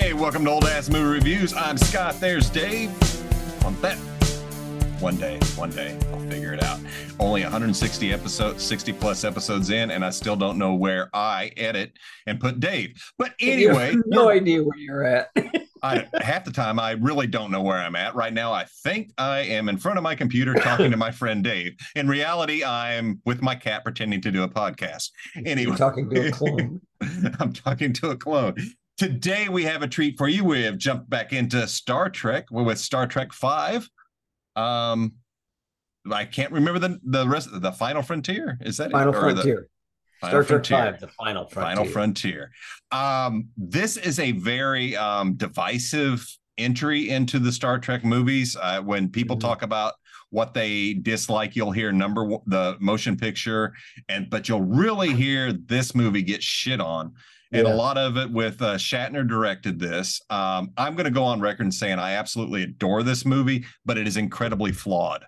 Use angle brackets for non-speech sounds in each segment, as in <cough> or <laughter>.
Hey, welcome to Old Ass Movie Reviews. I'm Scott. There's Dave. On that, one day, one day, I'll figure it out. Only 160 episodes, 60 plus episodes in, and I still don't know where I edit and put Dave. But anyway, no idea where you're at. <laughs> I, half the time I really don't know where I'm at. Right now, I think I am in front of my computer talking to my friend Dave. In reality, I'm with my cat pretending to do a podcast. Anyway, You're talking to a clone. <laughs> I'm talking to a clone. Today we have a treat for you. We have jumped back into Star Trek with Star Trek Five. Um, I can't remember the the rest of the Final Frontier. Is that Final it? Or the- Frontier. Final Star Trek Frontier. Five, the Final Frontier. Final Frontier. Um, this is a very um, divisive entry into the Star Trek movies. Uh, when people Mhm. talk about what they dislike, you'll hear number one, the motion picture, and but you'll really <laughs> hear this movie get shit on. And a lot of it with uh, Shatner directed this. Um, I'm going to go on record and saying I absolutely adore this movie, but it is incredibly flawed.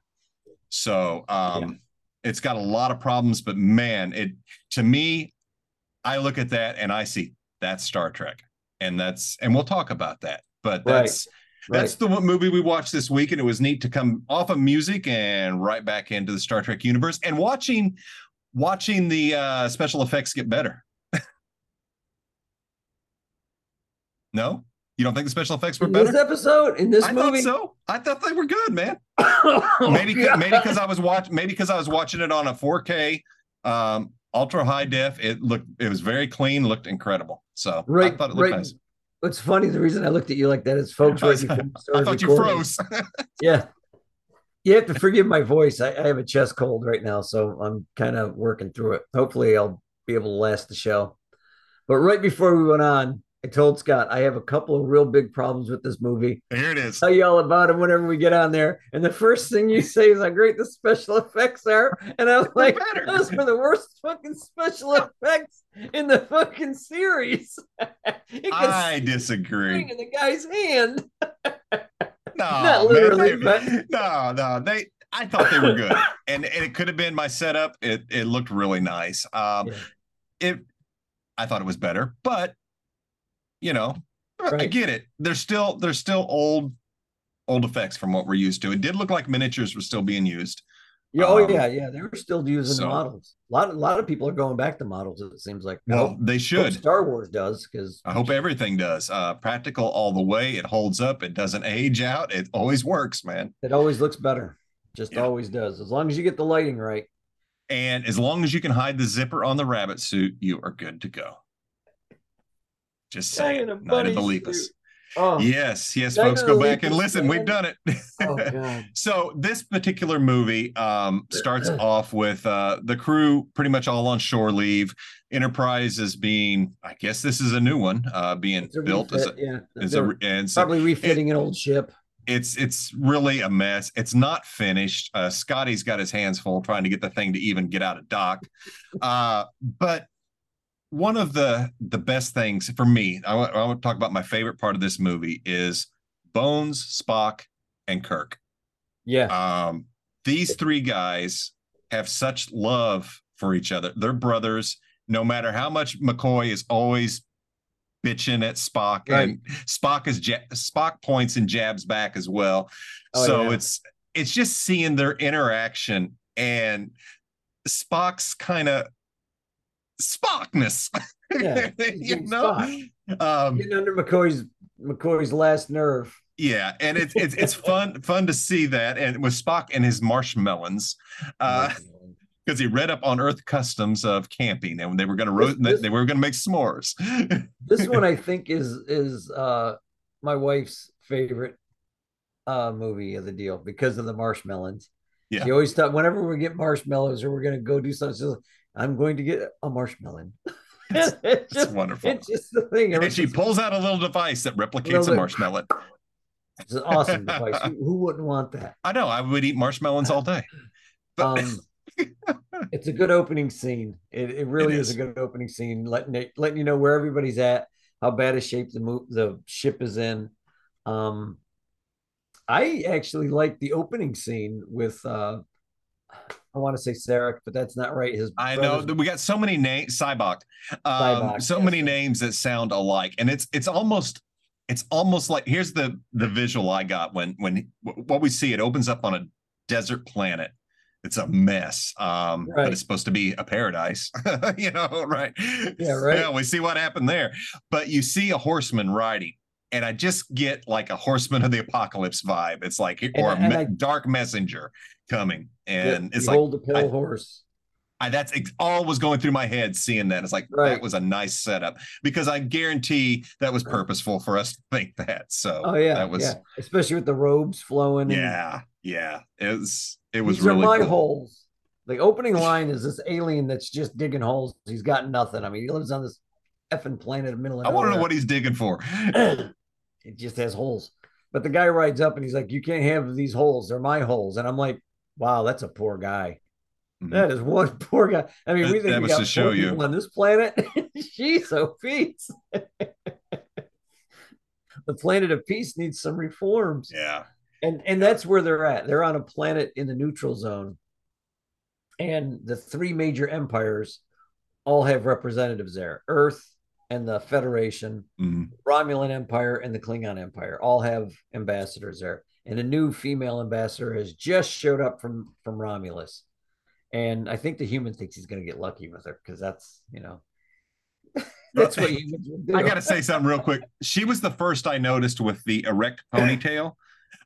So um, it's got a lot of problems, but man, it to me, I look at that and I see that's Star Trek, and that's and we'll talk about that. But Right. that's that's the movie we watched this week, and it was neat to come off of music and right back into the Star Trek universe and watching watching the uh, special effects get better. No, you don't think the special effects were In this better? episode, in this I movie, thought so. I thought they were good, man. <laughs> Oh, maybe God. maybe because I was watching maybe because I was watching it on a 4K um ultra high def. It looked it was very clean, looked incredible. So Right, I thought it looked right. nice. What's funny, the reason I looked at you like that is, <laughs> folks, right I started thought you froze. <laughs> Yeah. You have to forgive my voice. I, I have a chest cold right now, so I'm kind of working through it. Hopefully, I'll be able to last the show. But right before we went on, I told Scott I have a couple of real big problems with this movie. Here it is. I'll tell you all about it whenever we get on there. And the first thing you say is how great the special effects are. And I was like, better. those are the worst fucking special <laughs> effects in the fucking series. <laughs> I disagree. in the guy's hand. <laughs> No, Not man, literally, they- but- no, no, they. I thought they were good, and, and it could have been my setup. It it looked really nice. Um, Yeah. it, I thought it was better, but you know, I get it. There's still there's still old old effects from what we're used to. It did look like miniatures were still being used. Yeah, oh Um, yeah, yeah. They were still using so- models. A lot, a lot of people are going back to models. It seems like. Well, they should. Star Wars does because I hope everything does. Uh, practical all the way. It holds up. It doesn't age out. It always works, man. it always looks better. Just Yeah. always does. As long as you get the lighting right. And as long as you can hide the zipper on the rabbit suit, you are good to go. Just Guy saying. in a Night of the Lepus. Oh, Yes, yes, Night folks, go the back and Lepus, listen. We've done it. oh <laughs> god. so this particular movie um, starts <clears throat> off with uh, the crew pretty much all on shore leave. Enterprise is being, I guess this is a new one, uh, being It's a built as a, yeah. as They're a, and so probably refitting an old ship. it's it's really a mess. It's not finished. Uh, Scotty's got his hands full trying to get the thing to even get out of dock. Uh, but one of the the best things for me, I want, I want to talk about my favorite part of this movie is Bones, Spock, and Kirk. Yeah. Um, these three guys have such love for each other. They're brothers. No matter how much McCoy is always bitching at Spock, Right. and Spock is ja- Spock points and jabs back as well. Oh, so yeah. it's it's just seeing their interaction and Spock's kind of Spockness. Yeah, <laughs> you know. Spock. Um, Getting under McCoy's McCoy's last nerve. yeah, and it's it's it's <laughs> fun fun to see that, and with Spock and his marshmallows, uh, <laughs> because he read up on Earth customs of camping, and they were going to ro- This- this- they were going to make s'mores. this one I think is is uh my wife's favorite uh movie of the deal because of the marshmallows. Yeah. She always thought whenever we get marshmallows or we're gonna go do something, she's like, I'm going to get a marshmallow. <laughs> It's- <laughs> it's just wonderful. it's just the thing. And she pulls out a little device that replicates a marshmallow. It's an awesome device. Who, <laughs> who wouldn't want that? I know I would eat marshmallows all day. But Um, it's a good opening scene. It, it really It is. is. a good opening scene, letting it, letting you know where everybody's at, how bad a shape the move the ship is in. Um, I actually like the opening scene with uh, I want to say Sarek, but that's not right. His I know we got so many names, Sybok, um, so yes, many names that sound alike, and it's it's almost it's almost like here's the the visual I got when when what we see it opens up on a desert planet. It's a mess, um, right. but it's supposed to be a paradise, <laughs> you know, right? Yeah, right. Yeah, we see what happened there, but you see a horseman riding, and I just get like a horseman of the apocalypse vibe. It's like or and, a I, dark messenger coming, and yeah, it's like hold the pale horse. I, that's all was going through my head seeing that. It's like right. that was a nice setup because I guarantee that was purposeful for us to think <laughs> that. So oh yeah, that was yeah. especially with the robes flowing. Yeah, and... yeah. It was it was These really are my cool. holes. The opening line is this alien that's just digging holes. He's got nothing. I mean, he lives on this effing planet in the middle of I want to know what he's digging for. <clears throat> it just has holes. But the guy rides up and he's like, "You can't have these holes. They're my holes." And I'm like, "Wow, that's a poor guy." Mm-hmm. That is one <laughs> poor guy. I mean, we think that we got to show you on this planet. She's so peace. the planet of peace needs some reforms. Yeah. And and that's where they're at. They're on a planet in the neutral zone. And the three major empires all have representatives there. Earth and the Federation, mm-hmm. Romulan Empire and the Klingon Empire all have ambassadors there. And a new female ambassador has just showed up from from Romulus and I think the human thinks he's going to get lucky with her because that's, you know, <laughs> that's what humans <laughs> do. I got to say something real quick. She was the first I noticed with the erect <laughs> ponytail.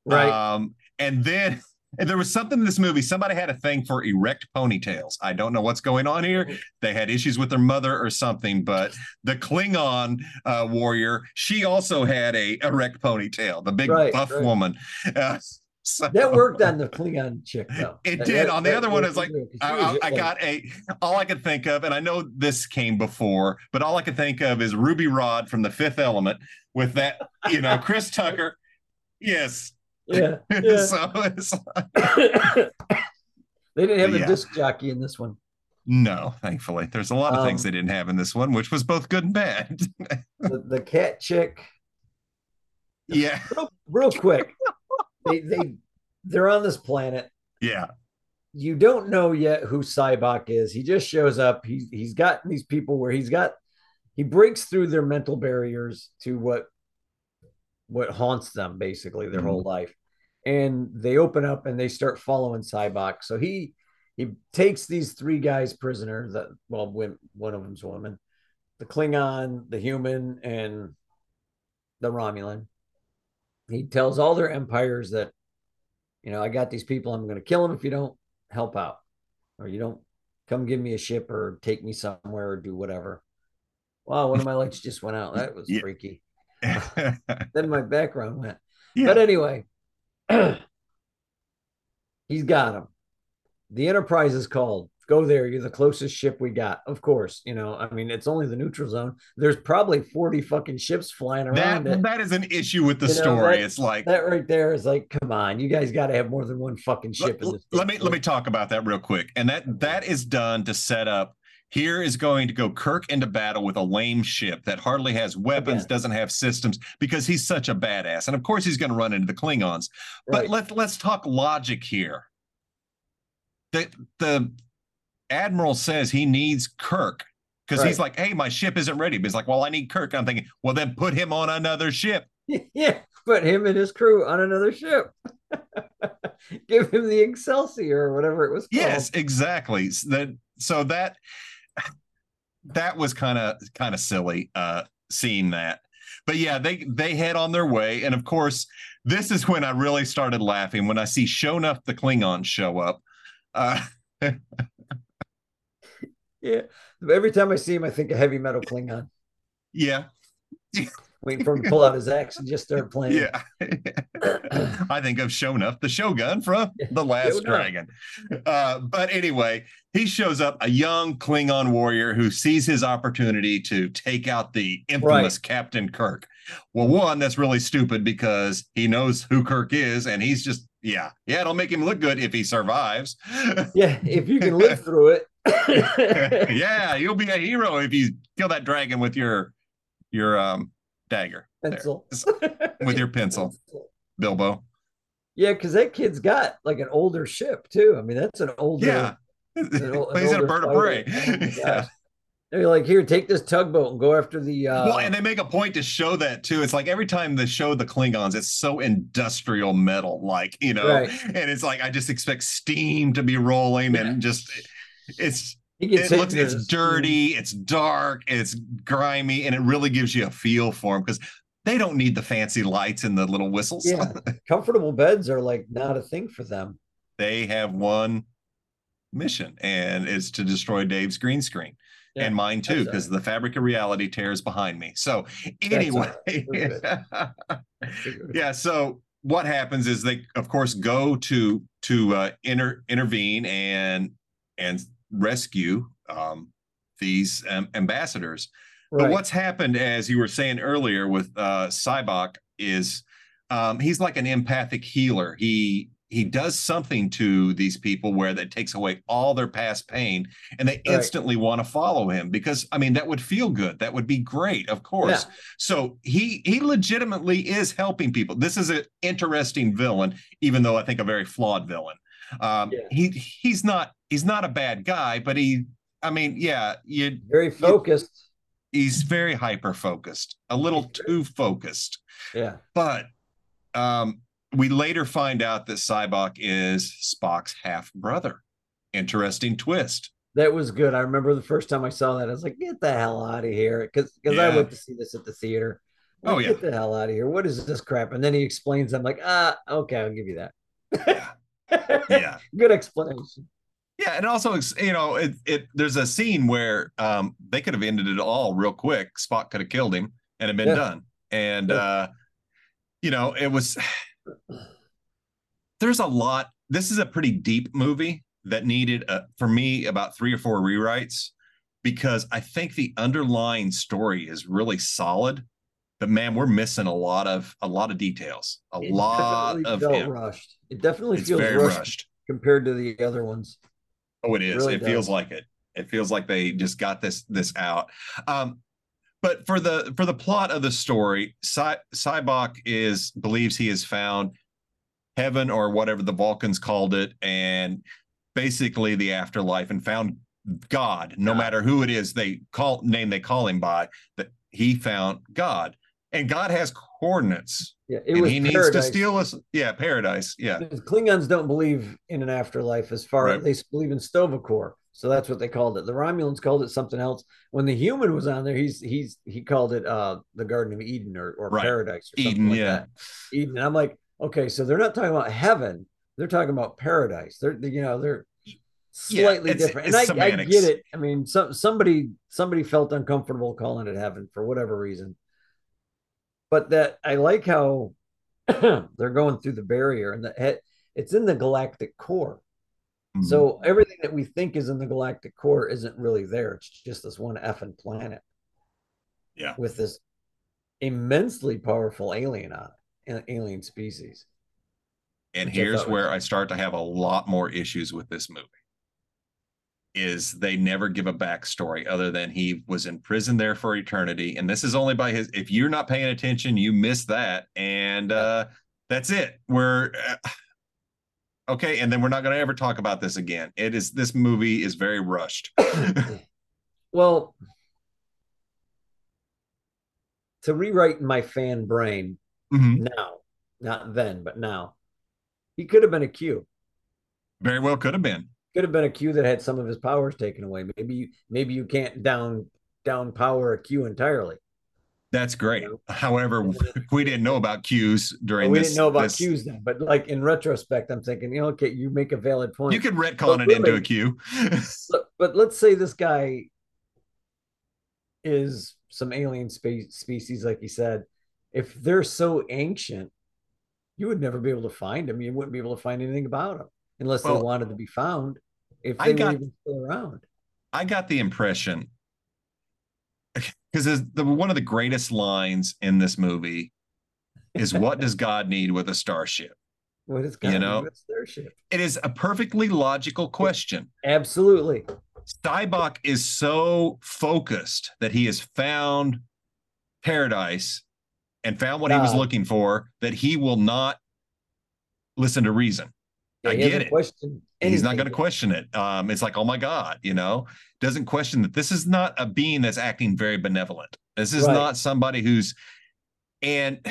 right. Um, and then and there was something in this movie. Somebody had a thing for erect ponytails. I don't know what's going on here. They had issues with their mother or something, but the Klingon uh, warrior, she also had a erect ponytail. The big right, buff right. woman. Uh, so, that worked on the Klingon chick, though. <laughs> It that, did. That, on the other one, it's like I, I, got a. All I could think of, and I know this came before, but all I could think of is Ruby Rod from The Fifth Element with that, you know, Chris Tucker. Yes. Yeah. <laughs> yeah. so it's like, they didn't have a yeah. disc jockey in this one. No, thankfully. There's a lot of um, things they didn't have in this one, which was both good and bad. <laughs> the, the cat chick. Yeah. Real, real quick they they they're on this planet. Yeah. You don't know yet who Sybok is. He just shows up. He's he's got these people where he's got he breaks through their mental barriers to what what haunts them basically their mm-hmm. whole life. And they open up and they start following Sybok. So he he takes these three guys prisoner that well one of them's a woman the klingon the human and the romulan he tells all their empires that, you know, I got these people. I'm going to kill them if you don't help out, or you don't come give me a ship or take me somewhere or do whatever. Wow, one of my lights just went out. That was <laughs> yeah. freaky. <laughs> then my background went. Yeah. But anyway, <clears throat> he's got them. The Enterprise is called go there. You're the closest ship we got. Of course, you know, I mean, it's only the neutral zone. There's probably 40 fucking ships flying around. That, that is an issue with the you story. Know, that, it's like that right there is like, come on, you guys got to have more than one fucking ship let, in this. Let me let me talk about that real quick. And that that is done to set up here is going to go Kirk into battle with a lame ship that hardly has oh, weapons, Again. doesn't have systems, because he's such a badass. And of course, he's going to run into the Klingons. But right. let, let's talk logic here. The, the admiral says he needs Kirk because right. he's like, hey, my ship isn't ready. But he's like, well, I need Kirk. I'm thinking, well, then put him on another ship. <laughs> yeah, put him and his crew on another ship. <laughs> Give him the Excelsior or whatever it was. Called. Yes, exactly. So that so that that was kind of kind of silly uh seeing that. But yeah, they they head on their way, and of course, this is when I really started laughing when I see Sho'nuff the Klingon show up. Uh, <laughs> yeah. Every time I see him, I think a heavy metal Klingon. Yeah. <laughs> Waiting for him to pull out his axe and just start playing. Yeah. <laughs> I think of Sho'nuff, the Shogun from The Last Dragon. Uh, but anyway, he shows up, a young Klingon warrior who sees his opportunity to take out the infamous right. Captain Kirk. Well, one, that's really stupid because he knows who Kirk is, and he's just, yeah, yeah, it'll make him look good if he survives. <laughs> yeah, if you can live <laughs> through it. yeah, you'll be a hero if you kill that dragon with your your um dagger pencil with your pencil, <laughs> Bilbo. Yeah, because that kid's got like an older ship too. I mean, that's an older. Yeah, an, an he's in a bird of prey. Oh <laughs> yeah. They're like, here, take this tugboat and go after the. Uh... Well, and they make a point to show that too. It's like every time they show the Klingons, it's so industrial metal, like you know, right. and it's like I just expect steam to be rolling yeah. and just it's it looks it's dirty, it's dark, it's grimy, and it really gives you a feel for them because they don't need the fancy lights and the little whistles. Yeah, <laughs> comfortable beds are like not a thing for them. They have one mission, and it's to destroy Dave's green screen yeah, and mine too, because the fabric of reality tears behind me. So anyway, <laughs> <laughs> yeah. So what happens is they, of course, go to to uh, inter, intervene and and rescue um, these um, ambassadors. Right. But what's happened, as you were saying earlier, with uh, Sybok is um, he's like an empathic healer. He he does something to these people where that takes away all their past pain and they right. instantly want to follow him because i mean that would feel good that would be great of course yeah. so he he legitimately is helping people this is an interesting villain even though i think a very flawed villain um yeah. he he's not he's not a bad guy but he i mean yeah you very focused you, he's very hyper focused a little too focused yeah but um we later find out that Sybok is Spock's half brother. Interesting twist. That was good. I remember the first time I saw that, I was like, "Get the hell out of here!" Because because yeah. I went to see this at the theater. Like, oh yeah, get the hell out of here! What is this crap? And then he explains. I'm like, ah, okay, I'll give you that. <laughs> Yeah, <laughs> good explanation. Yeah, and also, you know, it, it there's a scene where um, they could have ended it all real quick. Spock could have killed him and it been yeah. done. And yeah. uh, you know, it was <sighs> there's a lot. This is a pretty deep movie that needed, uh, for me, about three or four rewrites because I think the underlying story is really solid. But man, we're missing a lot of a lot of details. A it lot of felt him. rushed. It definitely it's feels rushed, rushed, compared to the other ones. Oh, it is. It, really it feels like it. It feels like they just got this this out. Um, but for the for the plot of the story, Cy- Sybok is believes he has found heaven or whatever the Vulcans called it, and basically the afterlife, and found God. No matter who it is, they call name they call him by that he found God, and God has coordinates. Yeah, it was he paradise. needs to steal us. Yeah, paradise. Yeah, Klingons don't believe in an afterlife as far right. as they believe in Sto-vo-kor. So that's what they called it. The Romulans called it something else. When the human was on there, he's he's he called it uh the Garden of Eden or, or right. paradise or Eden, like yeah. That. Eden. I'm like, okay, so they're not talking about heaven, they're talking about paradise. They're you know, they're slightly yeah, it's, different. It's and I, I, get it. I mean, some somebody somebody felt uncomfortable calling it heaven for whatever reason. But that I like how <clears throat> they're going through the barrier and the it's in the galactic core. Mm-hmm. So everything that we think is in the galactic core isn't really there. It's just this one effing planet. Yeah. With this immensely powerful alien on it, alien species. And here's I where I start to have a lot more issues with this movie. Is they never give a backstory other than he was in prison there for eternity. And this is only by his if you're not paying attention, you miss that. And uh that's it. We're uh, okay and then we're not going to ever talk about this again it is this movie is very rushed <coughs> well to rewrite my fan brain mm-hmm. now not then but now he could have been a q very well could have been could have been a q that had some of his powers taken away maybe you maybe you can't down down power a q entirely that's great. However, <laughs> we didn't know about cues during well, we this. We didn't know about this... cues then, but like in retrospect, I'm thinking, you know, okay, you make a valid point. You could retcon it really, into a cue. <laughs> but, but let's say this guy is some alien space species, like you said. If they're so ancient, you would never be able to find them. You wouldn't be able to find anything about them unless well, they wanted to be found. If they got, were even still around, I got the impression because the one of the greatest lines in this movie is <laughs> what does God need with a starship? What is God you know? with a starship? It is a perfectly logical question. Absolutely. Sybok is so focused that he has found paradise and found what God. he was looking for that he will not listen to reason. I get it. He's not going to question it. Um, it's like, oh my God, you know, doesn't question that this is not a being that's acting very benevolent. This is right. not somebody who's, and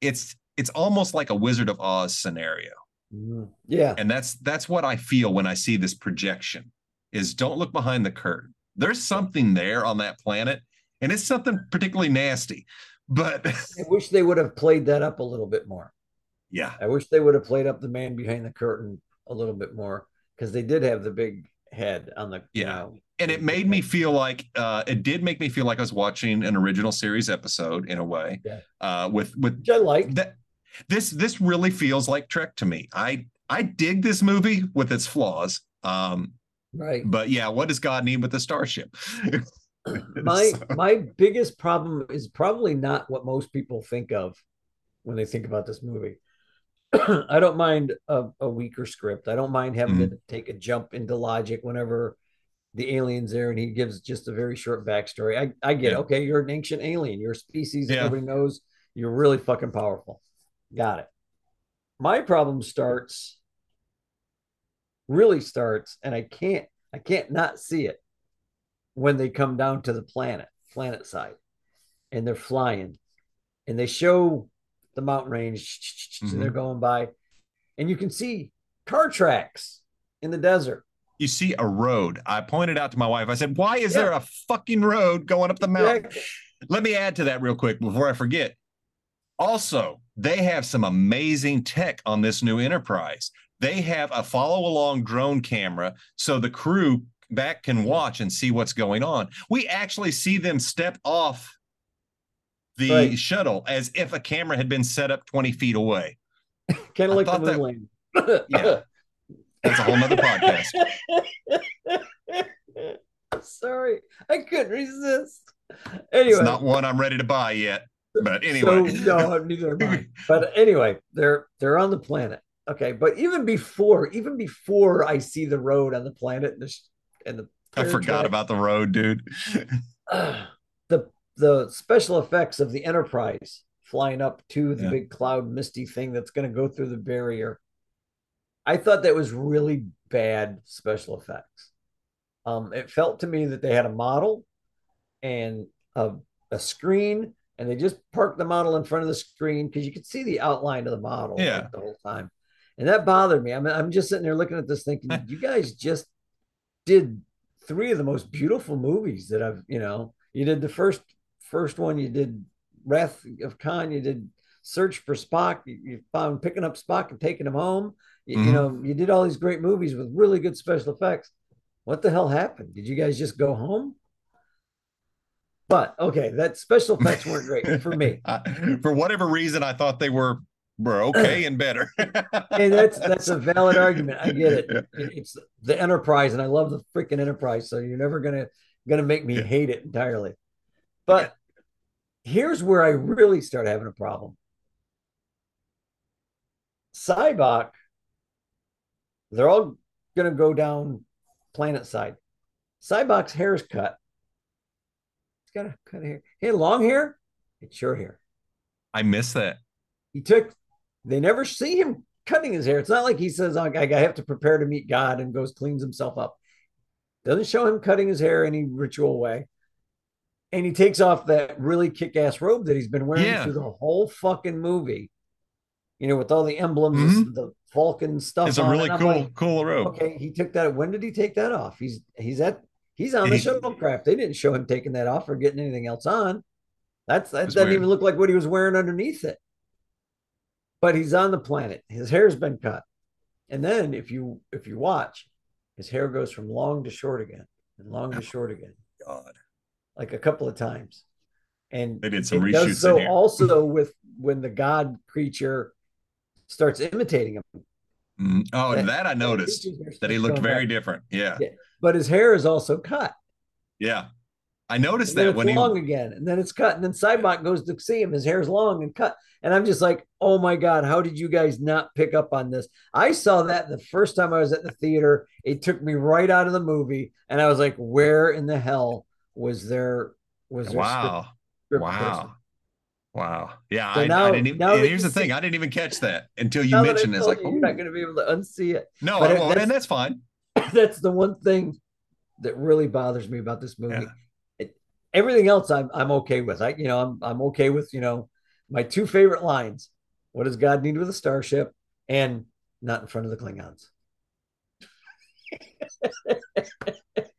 it's it's almost like a Wizard of Oz scenario. Mm-hmm. Yeah, and that's that's what I feel when I see this projection. Is don't look behind the curtain. There's something there on that planet, and it's something particularly nasty. But I wish they would have played that up a little bit more. Yeah. I wish they would have played up the man behind the curtain a little bit more because they did have the big head on the yeah. You know, and it made me feel like uh, it did make me feel like I was watching an original series episode in a way. Yeah. Uh, with with Which I like that. This this really feels like Trek to me. I I dig this movie with its flaws. Um, right. But yeah, what does God need with the starship? <laughs> my so. my biggest problem is probably not what most people think of when they think about this movie. <clears throat> I don't mind a, a, weaker script. I don't mind having mm-hmm. to take a jump into logic whenever the alien's there and he gives just a very short backstory. I, I get yeah. okay, you're an ancient alien, you're a species that yeah. nobody knows, you're really fucking powerful. Got it. My problem starts, really starts, and I can't, I can't not see it when they come down to the planet, planet side, and they're flying, and they show the mountain range mm-hmm. they're going by. And you can see car tracks in the desert. You see a road. I pointed out to my wife. I said why is yeah. there a fucking road going up the mountain? Exactly. let me add to that real quick before i forget. Also they have some amazing tech on this new enterprise. They have a follow along drone camera so the crew back can watch and see what's going on. We actually see them step off the right. shuttle as if a camera had been set up 20 feet away. <laughs> kind of like the moon that, yeah. That's a whole nother podcast. <laughs> Sorry, I couldn't resist. Anyway, it's not one I'm ready to buy yet. But anyway, so, no, neither am I. <laughs> But anyway, they're they're on the planet. Okay, but even before, even before I see the road on the planet and the and the I forgot track, about the road, dude. <sighs> uh, the special effects of the Enterprise flying up to the yeah. big cloud misty thing that's going to go through the barrier. I thought that was really bad special effects. Um, it felt to me that they had a model and a, a screen, and they just parked the model in front of the screen because you could see the outline of the model yeah. like, the whole time. And that bothered me. I mean, I'm just sitting there looking at this thinking, <laughs> you guys just did three of the most beautiful movies that I've, you know, you did the first first one you did Wrath of Khan, you did Search for Spock, you, you found picking up Spock and taking him home. You, mm-hmm. you, know, you did all these great movies with really good special effects. What the hell happened? Did you guys just go home? But okay, that special effects weren't great for me. <laughs> for whatever reason, I thought they were were okay and better. <laughs> and that's that's a valid argument. I get <laughs> it. It's the Enterprise, and I love the freaking Enterprise. So you're never gonna gonna make me hate it entirely. But here's where I really start having a problem. Sybok, they're all going to go down planet side. Sybok's hair is cut. He's got a cut hair. Hey, long hair? It's short hair. I miss that. He took, they never see him cutting his hair. It's not like he says, oh, I have to prepare to meet God and goes cleans himself up. Doesn't show him cutting his hair any ritual way and he takes off that really kick-ass robe that he's been wearing yeah. through the whole fucking movie. You know, with all the emblems, mm-hmm. the Vulcan stuff. It's a really cool, like, cool robe. Okay, he took that. When did he take that off? He's he's at he's on the he, shuttlecraft. They didn't show him taking that off or getting anything else on. That's that doesn't weird. even look like what he was wearing underneath it. But he's on the planet. His hair's been cut, and then if you if you watch, his hair goes from long to short again, and long to oh, short again. God like a couple of times. And they did some reshoots. Does so also with when the god creature starts imitating him. Mm-hmm. Oh, that, that I noticed that he looked very back. different. Yeah. yeah. But his hair is also cut. Yeah. I noticed that when he long he... again, and then it's cut, and then Sybok goes to see him. His hair's long and cut, and I'm just like, "Oh my god, how did you guys not pick up on this?" I saw that the first time I was at the theater. It took me right out of the movie, and I was like, "Where in the hell was there was there wow script, wow Wow. Yeah. So I, now, I didn't even, now here's the thing. I didn't even catch that until you mentioned it. It's like, you, are not going to be able to unsee it. No, but I won't, and that's fine. <coughs> That's the one thing that really bothers me about this movie. Yeah. It, everything else I'm I'm okay with. I you know I'm I'm okay with you know my two favorite lines. What does God need with a starship? And not in front of the Klingons. <laughs>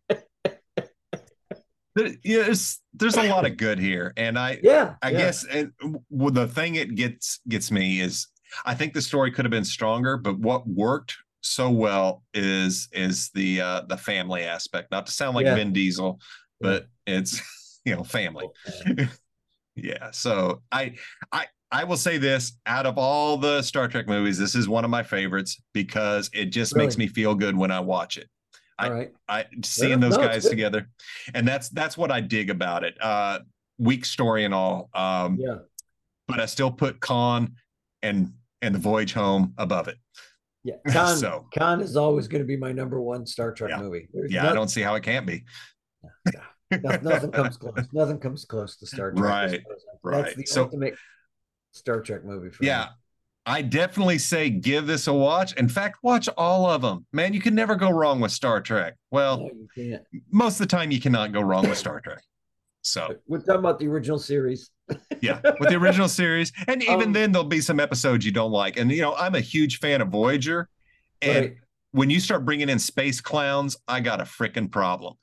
there's there's a lot of good here, and I yeah I yeah. guess and well, the thing it gets gets me is I think the story could have been stronger, but what worked so well is is the uh the family aspect. Not to sound like yeah. Vin Diesel, but yeah. it's <laughs> you know family. <laughs> yeah, so I I I will say this out of all the Star Trek movies, this is one of my favorites because it just really? makes me feel good when I watch it. I, right. I seeing yeah, those no, guys together, and that's that's what I dig about it. Uh, weak story and all. Um, yeah. But I still put Khan and and the Voyage Home above it. Yeah, <laughs> Khan. so Khan is always going to be my number one Star Trek yeah. movie. There's yeah, nothing, I don't see how it can't be. Yeah, nothing comes close. Nothing comes close to Star Trek. <laughs> Right. Right. That's the so, ultimate Star Trek movie. yeah. Me. I definitely say give this a watch. In fact, watch all of them. Man, you can never go wrong with Star Trek. Well, no, most of the time you cannot go wrong with Star Trek. So we're talking about the original series. <laughs> yeah, with the original series. And even um, then there'll be some episodes you don't like. And you know, I'm a huge fan of Voyager. And right. when you start bringing in space clowns, I got a freaking problem.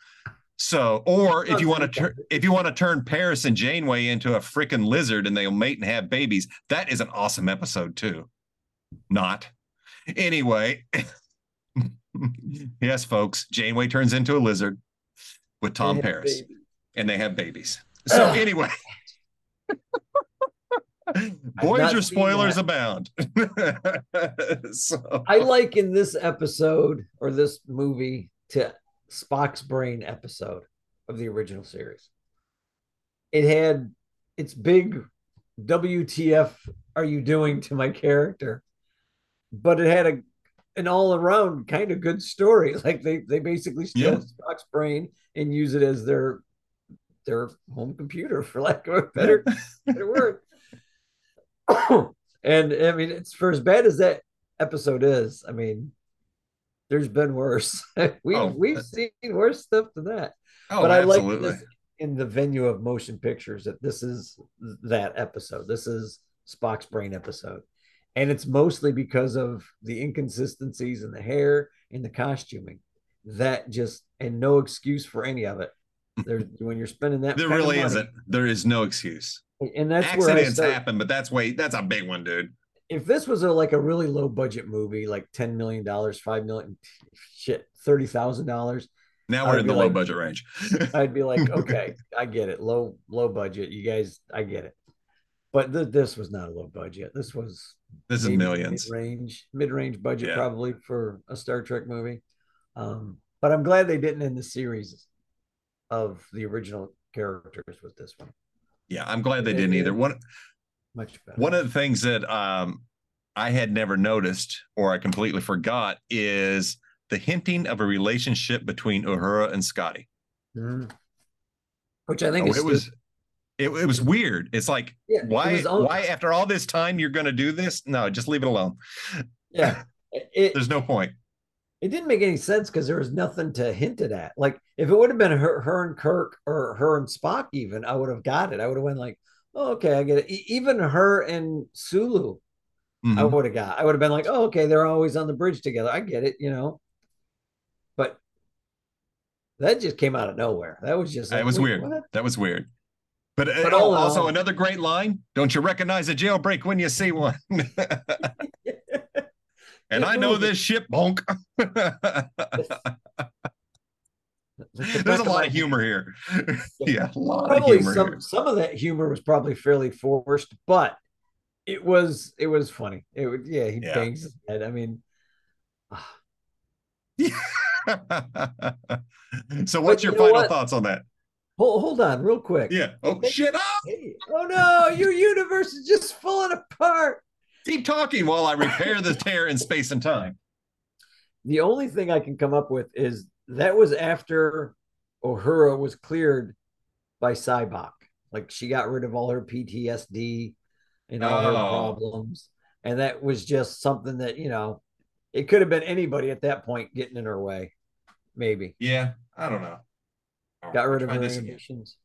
So, or if you want to turn if you want to turn Paris and Janeway into a freaking lizard and they'll mate and have babies, that is an awesome episode too. Not. Anyway, <laughs> yes, folks, Janeway turns into a lizard with Tom Paris, and they have babies. <sighs> So anyway. <laughs> boys Voyager spoilers abound. <laughs> so. I like in this episode or this movie to Spock's brain episode of the original series. It had its big WTF are you doing to my character? But it had a an all around kind of good story. <laughs> Like they they basically steal yeah. Spock's brain and use it as their their home computer, <laughs> for lack of a better, <laughs> better word. <coughs> and I mean, it's for as bad as that episode is. I mean, there's been worse. <laughs> we've oh. we've seen worse stuff than that. Oh, but I absolutely. like this in the venue of motion pictures that this is that episode. This is Spock's brain episode. And it's mostly because of the inconsistencies in the hair and the costuming. That just and no excuse for any of it. There's <laughs> when you're spending that. There really isn't. There is no excuse. And that's accidents where happen, but that's way that's a big one, dude if this was a like a really low budget movie, like ten million dollars, five million, shit, thirty thousand dollars. Now we're in the like, low budget range. <laughs> I'd be like, <laughs> okay, I get it, low low budget. You guys, I get it. But th- this was not a low budget. This was this is millions range mid range budget yeah. probably for a Star Trek movie. Um, but I'm glad they didn't end the series of the original characters with this one. Yeah, I'm glad they didn't either. One much better. One of the things that um, I had never noticed or I completely forgot is the hinting of a relationship between Uhura and Scotty. Mm. Which I think oh, it was it, it, was weird. It's like yeah, why it why after all this time you're going to do this? No, just leave it alone. Yeah. <laughs> It, There's no point. It didn't make any sense because there was nothing to hint it at. Like if it would have been her, her and Kirk or her and Spock, even I would have got it. I would have went like, oh, okay, I get it. Even her and Sulu, mm-hmm. I would have got. I would have been like, oh, okay, they're always on the bridge together. I get it, you know. But that just came out of nowhere. That was just. Like, that was weird. What? That was weird. But, uh, but oh, also another great line. Don't you recognize a jailbreak when you see one? <laughs> <laughs> and I know this ship, bonk. <laughs> There's <laughs> a lot of humor here. yeah, a lot probably of humor. Some here. some of that humor was probably fairly forced, but it was it was funny. It would yeah, he yeah. bangs his head. I mean, <laughs> so what's your final what? thoughts on that? Hold, hold on, real quick. Yeah. Oh shit! Oh! Ah! Hey, oh no, your universe is just falling apart. Keep talking while I repair the tear in space and time. The only thing I can come up with is that was after Uhura was cleared by Sybok. Like she got rid of all her PTSD and all her Oh. problems. And that was just something that, you know, it could have been anybody at that point getting in her way. Maybe. Yeah, I don't know. Got rid of her inhibitions.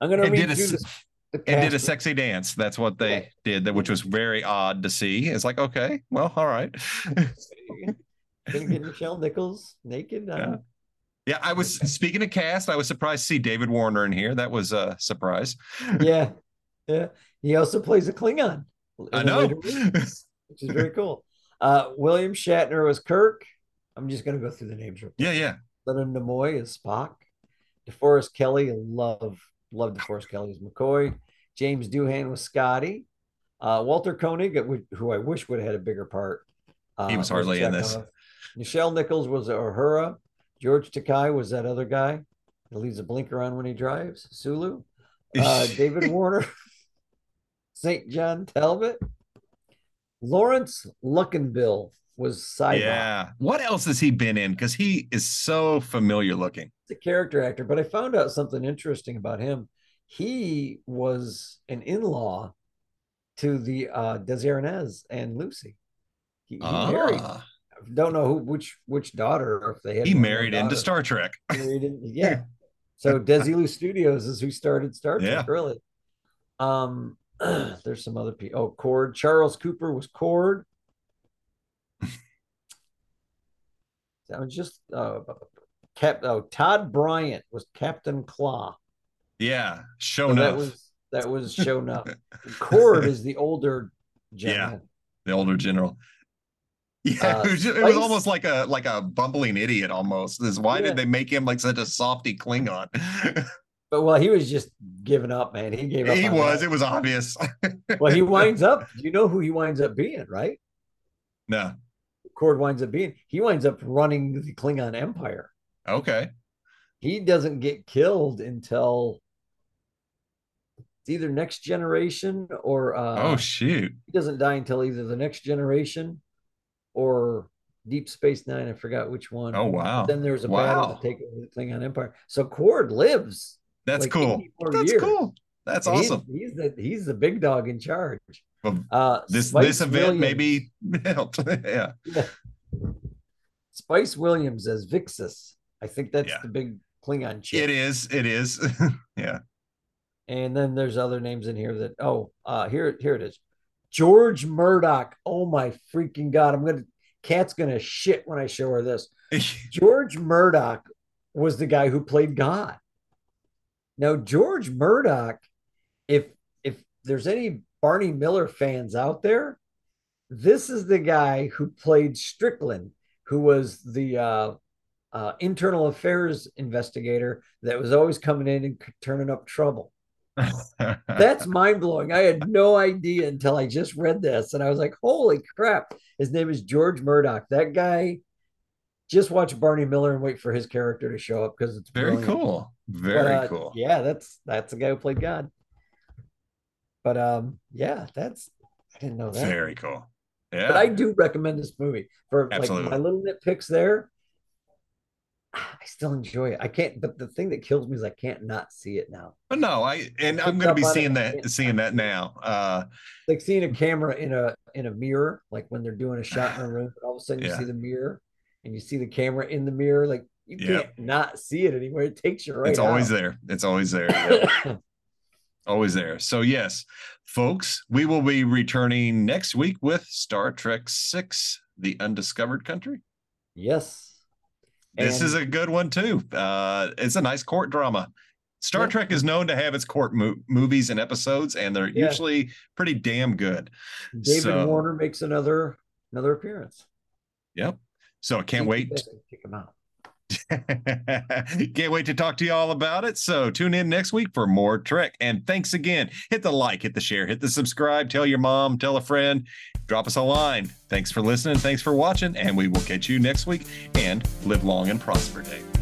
I'm gonna read did a, the, the and did a sexy dance. That's what they Yeah. did, that which was very odd to see. It's like, okay, well, all right. Get Nichelle Nichols naked. Yeah. Uh, yeah, I was speaking of cast, I was surprised to see David Warner in here. That was a surprise. <laughs> yeah, yeah. He also plays a Klingon. I know. which is very <laughs> cool. Uh, William Shatner was Kirk. I'm just gonna go through the names. real quick. yeah, yeah. Leonard Nimoy is Spock. DeForest Kelley, love love DeForest Kelley as McCoy. James Doohan was Scotty. Uh, Walter Koenig, uh, who I wish would have had a bigger part. Uh, He was hardly in this. Nichelle Nichols was Uhura. George Takei was that other guy that leaves a blinker on when he drives. Sulu. Uh, <laughs> David Warner. St. John Talbot. Laurence Luckinbill was Sybok. Yeah. What else has he been in? Because he is so familiar looking. a character actor, but I found out something interesting about him. He was an in-law to the uh Arnaz and Lucy. He, he married. Don't know who which which daughter if they had he married into. Star Trek. In- <laughs> yeah. So Desilu Studios is who started Star Trek, Yeah. really. Um, <clears throat> there's some other people. Oh, Korrd. Charles Cooper was Korrd. <laughs> That was just uh, Cap. Oh, Todd Bryant was Captain Klaa. Yeah. So Shown that up. was that was <laughs> shown up. Korrd is the older general. Yeah. the older general. Yeah, Uh, it was, just- it was almost like a like a bumbling idiot almost. Is why Yeah. did they make him like such a softy Klingon? <laughs> But well, he was just giving up, man. He gave up. he was. that. It was obvious. <laughs> Well, he winds up. You know who he winds up being, right? no. Korrd winds up being. He winds up running the Klingon Empire. Okay. He doesn't get killed until it's either next generation or uh, oh shoot. he doesn't die until either the next generation or Deep Space Nine. I forgot which one. Oh wow. Then there's a battle to take over the Klingon Empire. So Korrd lives. That's like cool. That's years. cool. That's And awesome. He's, the he's the big dog in charge. Well, Uh, This Spice this event Williams- maybe helped. <laughs> yeah. Spice Williams as Vixis. I think that's Yeah. the big Klingon chick. It is. It is. <laughs> yeah. And then there's other names in here that oh, uh here here it is. George Murdock. Oh my freaking god. I'm gonna cat's gonna shit when I show her this. <laughs> George Murdock was the guy who played God. Now, George Murdock, if if there's any Barney Miller fans out there, this is the guy who played Strickland, who was the uh, uh, internal affairs investigator that was always coming in and turning up trouble. That's mind blowing. I had no idea until I just read this, and I was like, "Holy crap!" His name is George Murdock. That guy. Just watch Barney Miller and wait for his character to show up because it's very brilliant. cool. But, Very uh, cool. Yeah, that's that's the guy who played God. But um, yeah, that's I didn't know that. Very cool. Yeah. But I do recommend this movie for Absolutely. like my little nitpicks there. I still enjoy it. I can't, but the thing that kills me is I can't not see it now. But no, I and I'm going to be on it. seeing that seeing that not see it. now. Uh Like seeing a camera in a in a mirror, like when they're doing a shot in a room, <laughs> all of a sudden you Yeah. see the mirror and you see the camera in the mirror. Like you Yep. can't not see it anywhere. It takes you right. it's always out. there. It's always there. Yep. <coughs> always there. So yes, folks, we will be returning next week with Star Trek 6: The Undiscovered Country. yes. This And- is a good one too. Uh it's a nice court drama. Star Yeah. Trek is known to have its court mo- movies and episodes and they're Yeah. usually pretty damn good. David So- Warner makes another another appearance. Yep. So I can't See if you wait Kick him out. <laughs> Can't wait to talk to you all about it. So tune in next week for more Trek. And thanks again. Hit the like, hit the share, hit the subscribe, tell your mom, tell a friend, drop us a line. Thanks for listening. Thanks for watching. And we will catch you next week and live long and prosper, Dave.